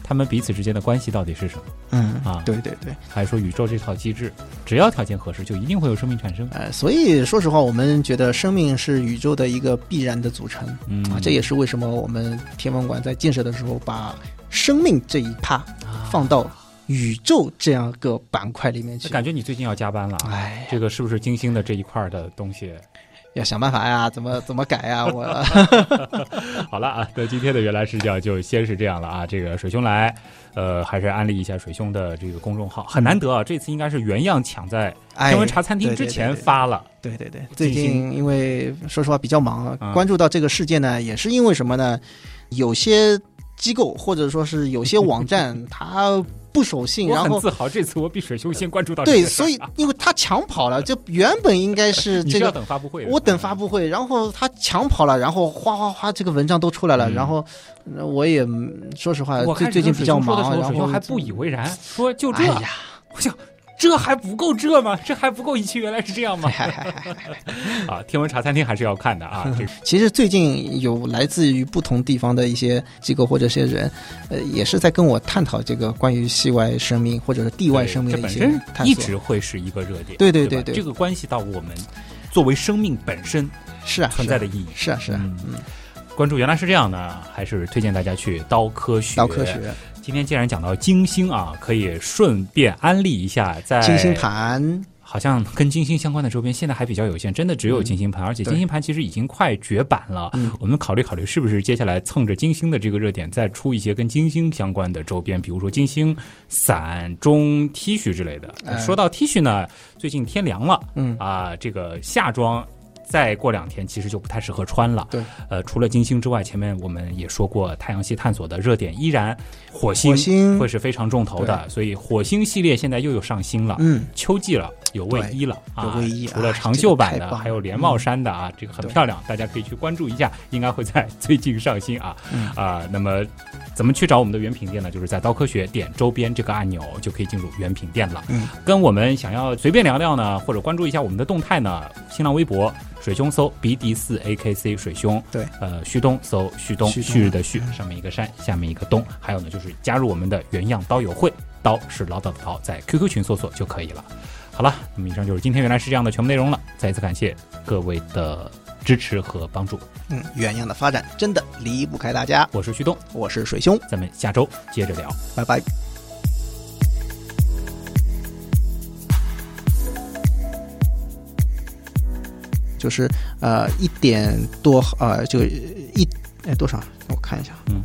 它们彼此之间的关系到底是什么？嗯啊对对对，还是说宇宙这套机制，只要条件合适，就一定会有生命产生？呃，所以说实话，我们觉得生命是宇宙的一个必然的组成嗯啊，这也是为什么我们天文馆在建设的时候把生命这一趴放到宇宙这样个板块里面去。感觉你最近要加班了啊。哎，这个是不是金星的这一块的东西？要想办法呀，怎么 怎么改呀？我 好了啊，那今天的原来视角就先是这样了啊。这个水兄来，呃，还是安利一下水兄的这个公众号，很难得啊，这次应该是原样抢在哎天文茶餐厅之前对对对发了。对对对，最近因为说实话比较忙啊，关注到这个事件呢，也是因为什么呢？有些机构或者说是有些网站，它不守信，然后很自豪，这次我比水兄先关注到对，所以 因为他抢跑了，就原本应该是 你是要这个。等发布会，我等发布会，然后他抢跑了，然后哗哗哗，这个文章都出来了，嗯。然后呃我也嗯说实话，我最最近比较忙，然后还不以为然，说就这哎，呀，我想这还不够这吗？这还不够一期，原来是这样吗？啊，天文茶餐厅还是要看的啊，其实最近有来自于不同地方的一些机构或者些人，呃，也是在跟我探讨这个关于系外生命或者是地外生命的一些这本身探索。一直会是一个热点，对对对对对这个关系到我们作为生命本身是啊，存在的意义。是啊是啊，嗯嗯，关注原来是这样呢，还是推荐大家去刀科学。刀科学、今天既然讲到金星啊，可以顺便安利一下，在金星盘，好像跟金星相关的周边现在还比较有限，真的只有金星盘，而且金星盘其实已经快绝版了。嗯我们考虑考虑，是不是接下来蹭着金星的这个热点，再出一些跟金星相关的周边，比如说金星伞、中 T 恤之类的。哎说到 T 恤呢，最近天凉了嗯，啊，这个夏装。再过两天，其实就不太适合穿了。对，呃，除了金星之外，前面我们也说过，太阳系探索的热点依然火星会是非常重头的，所以火星系列现在又有上新了。嗯，秋季了，有卫衣了啊，有卫衣啊除了长袖版的，还有连帽衫的啊，这个很漂亮，大家可以去关注一下，应该会在最近上新啊嗯啊。那么怎么去找我们的原品店呢？就是在刀科学点周边这个按钮就可以进入原品店了。嗯，跟我们想要随便聊聊呢，或者关注一下我们的动态呢，新浪微博水兄搜 BD 四 AKC 水兄，对，呃，旭东搜旭东，旭日的旭，上面一个山，下面一个东，还有呢就是加入我们的原样刀友会，刀是唠叨的刀，在 QQ 群搜索就可以了。好了，那么以上就是今天原来是这样的全部内容了，再一次感谢各位的支持和帮助，嗯，原样的发展真的离不开大家。我是旭东，我是水兄，咱们下周接着聊。拜拜。就是呃一点多呃就一哎多少？我看一下，嗯。